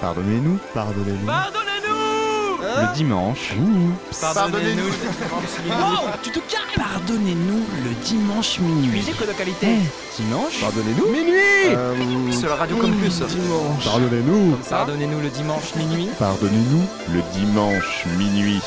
Pardonnez-nous, pardonnez-nous. Pardonnez-nous Le dimanche. Pardonnez-nous Wow, tu te calmes Pardonnez-nous le dimanche minuit. Musique de qualité Eh, dimanche Pardonnez-nous. Minuit Euh, Sur la radio Campus Dimanche. Pardonnez-nous. Pardonnez-nous le dimanche minuit Pardonnez-nous le dimanche minuit.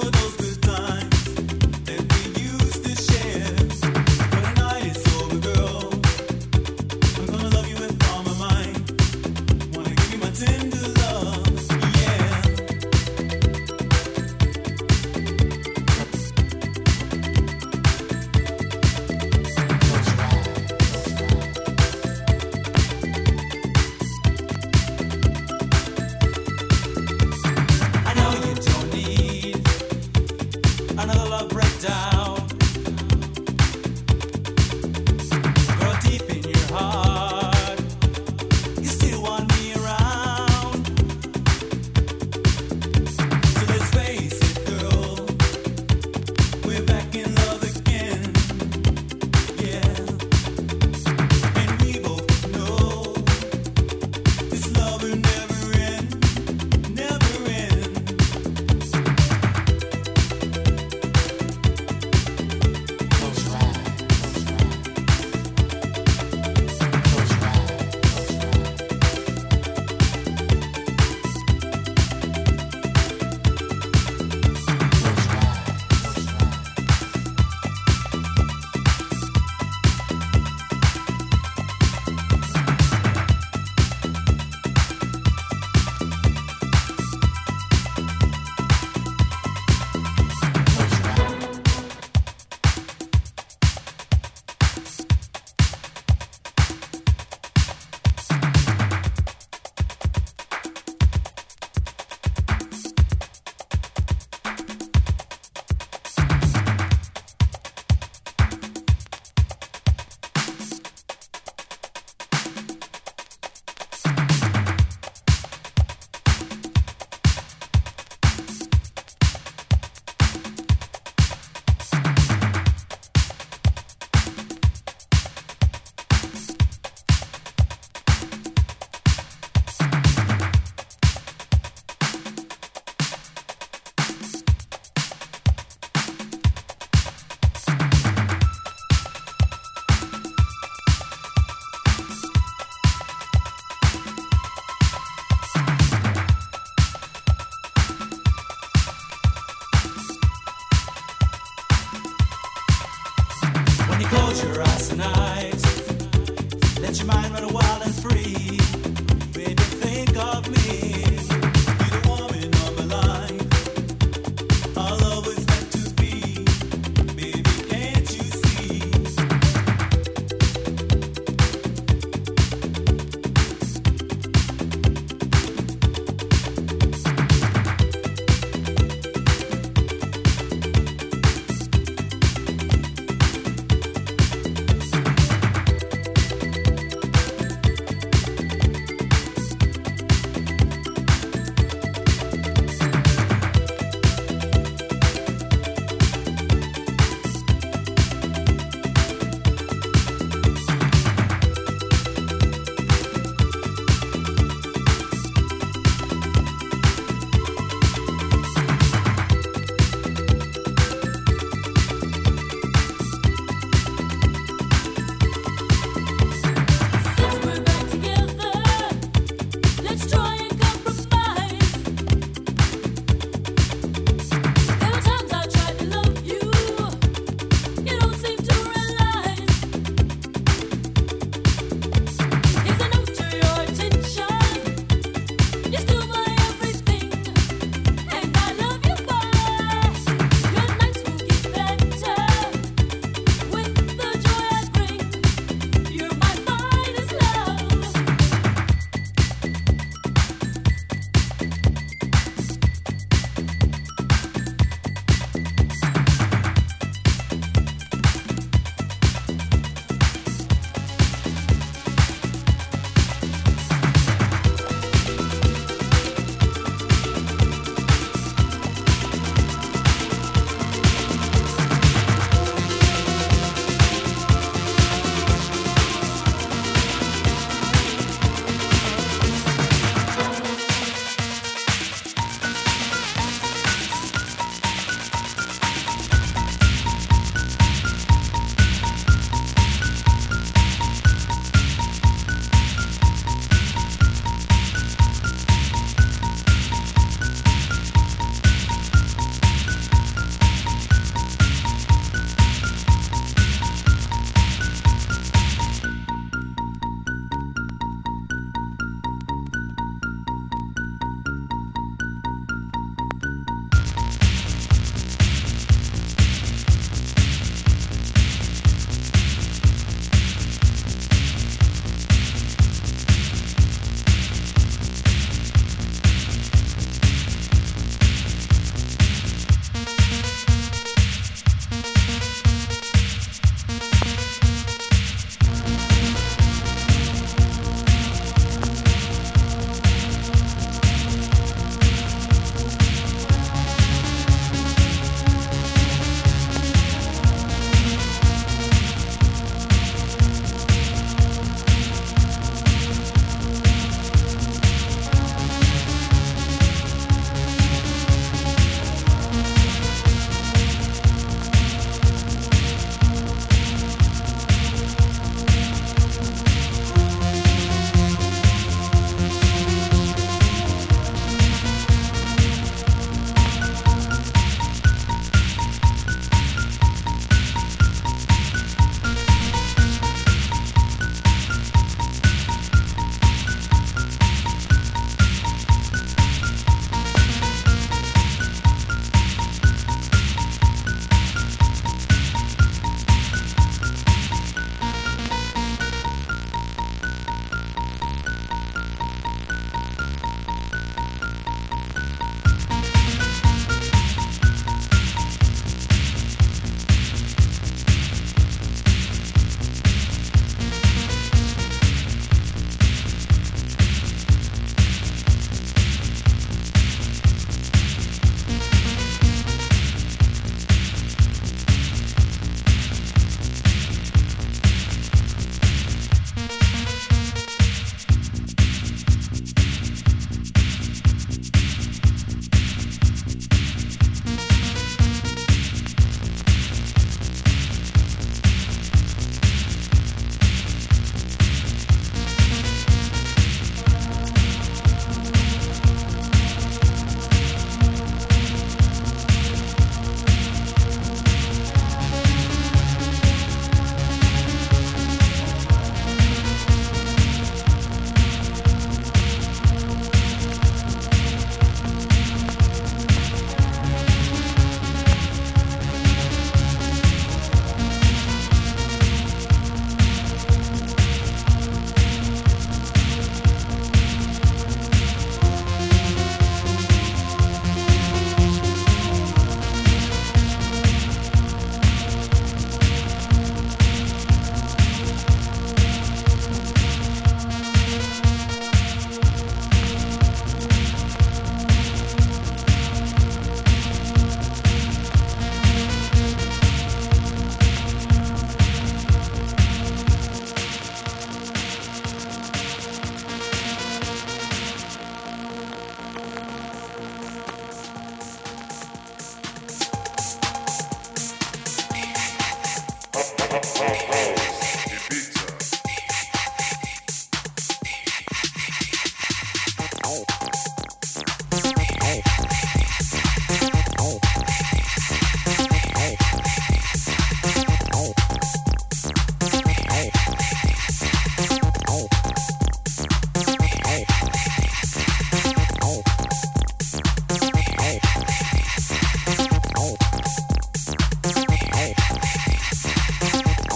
Think of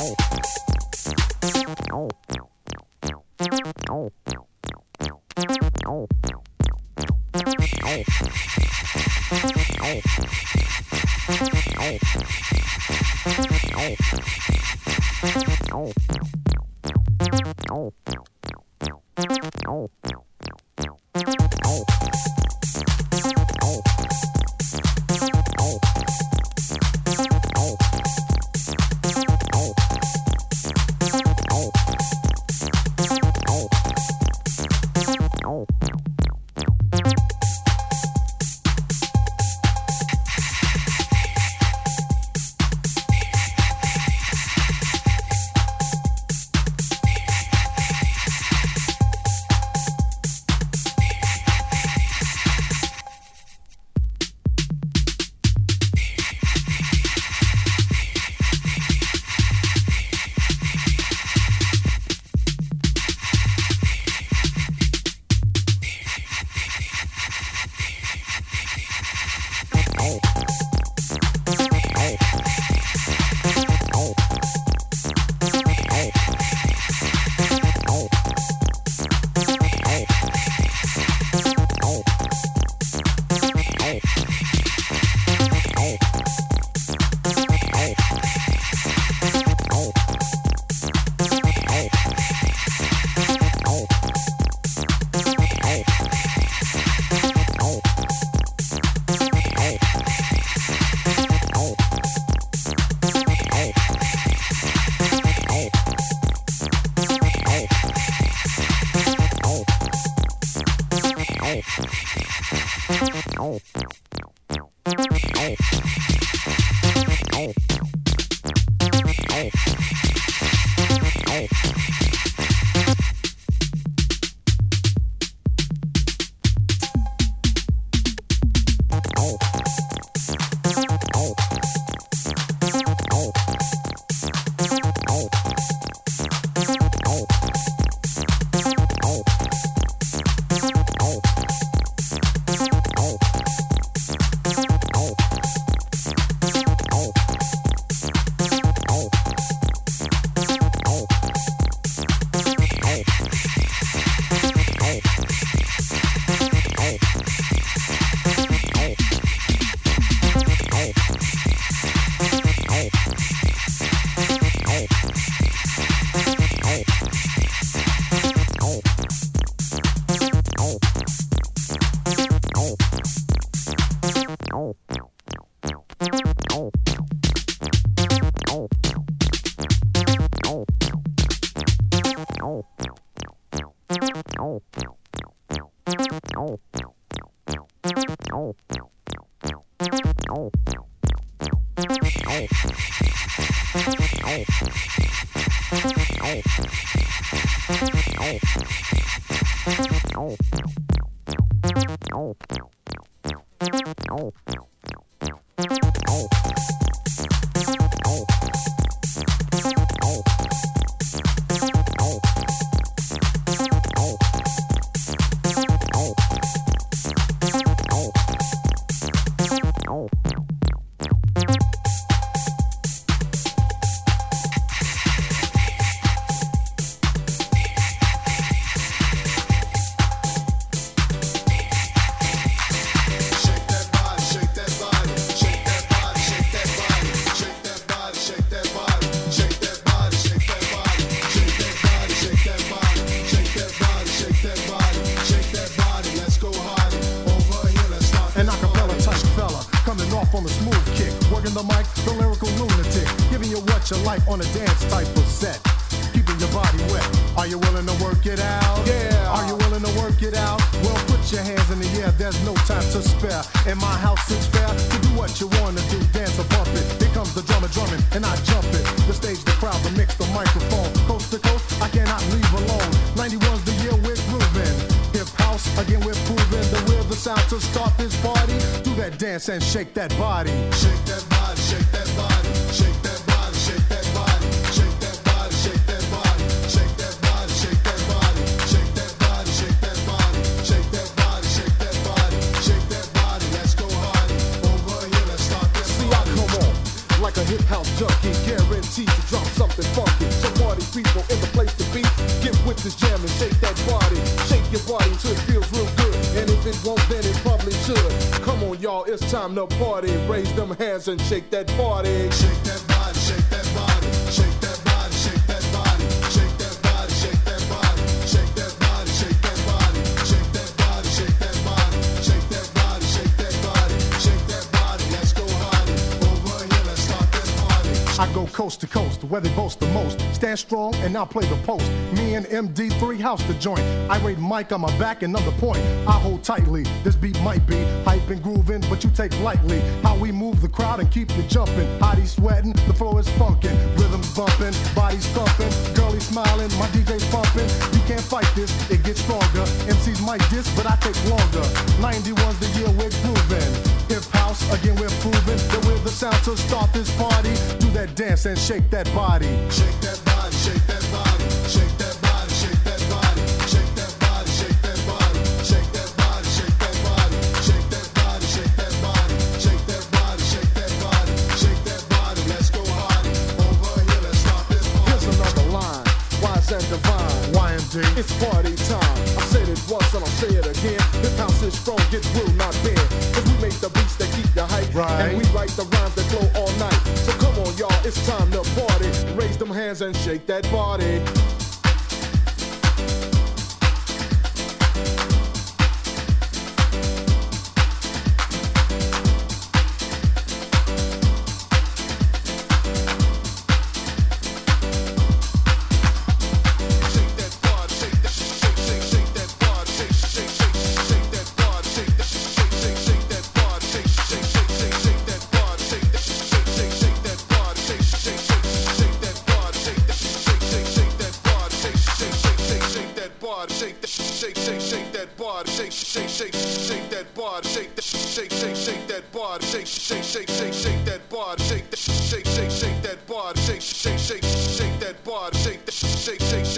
Ciao. An hands and shake I go coast to coast, where they boast the most. Stand strong and now play the post. Me and MD3 house the joint. I rate Mike on my back, another point. I hold tightly. This beat might be hype and grooving, but you take lightly. How we move the crowd and keep you jumping. Hottie sweating, the flow is funkin'. Rhythms bumping, bodies thumping. Girlie smiling, my DJ's pumping. You can't fight this, it gets stronger. MCs might diss, but I take longer. 91's the year we're grooving. House, again we're proving that we're the sound to start this party. Do that dance and shake that body. Shake that body, shake that body, shake that body, shake that body, shake that body, shake that body, shake that body, shake that body, shake that body, shake that body, shake that body. Let's go hardy. Over here, let's start this party. Here's another line, wise and divine. YMD, it's party time. I said it once and I'll say it again. Hip house is strong, get real, not bend. Cause we make the beats that keep. Right. And we write the rhymes that flow all night. So come on, y'all, it's time to party. Raise them hands and shake that body. head bob. Shake, shake, shake, shake.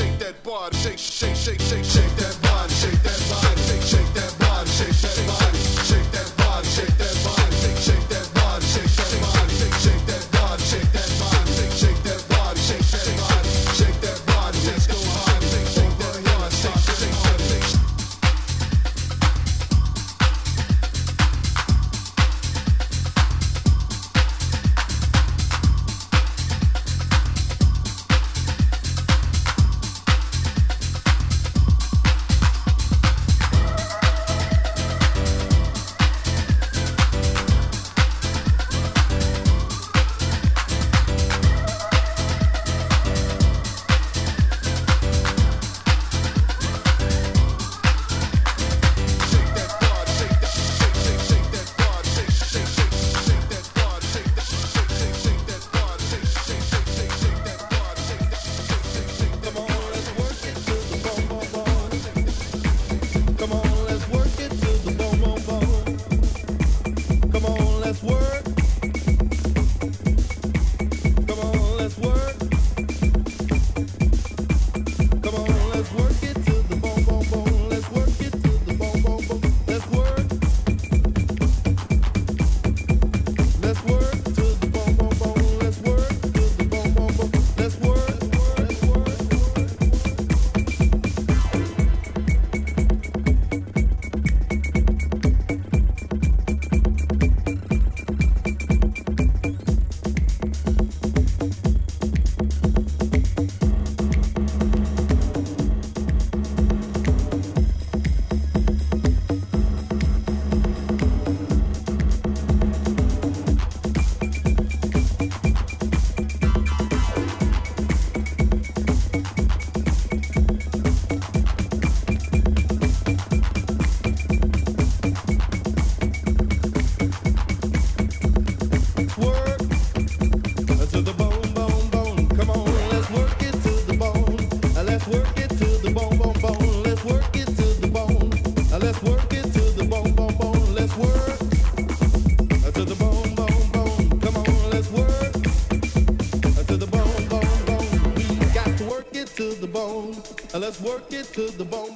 It to the bone,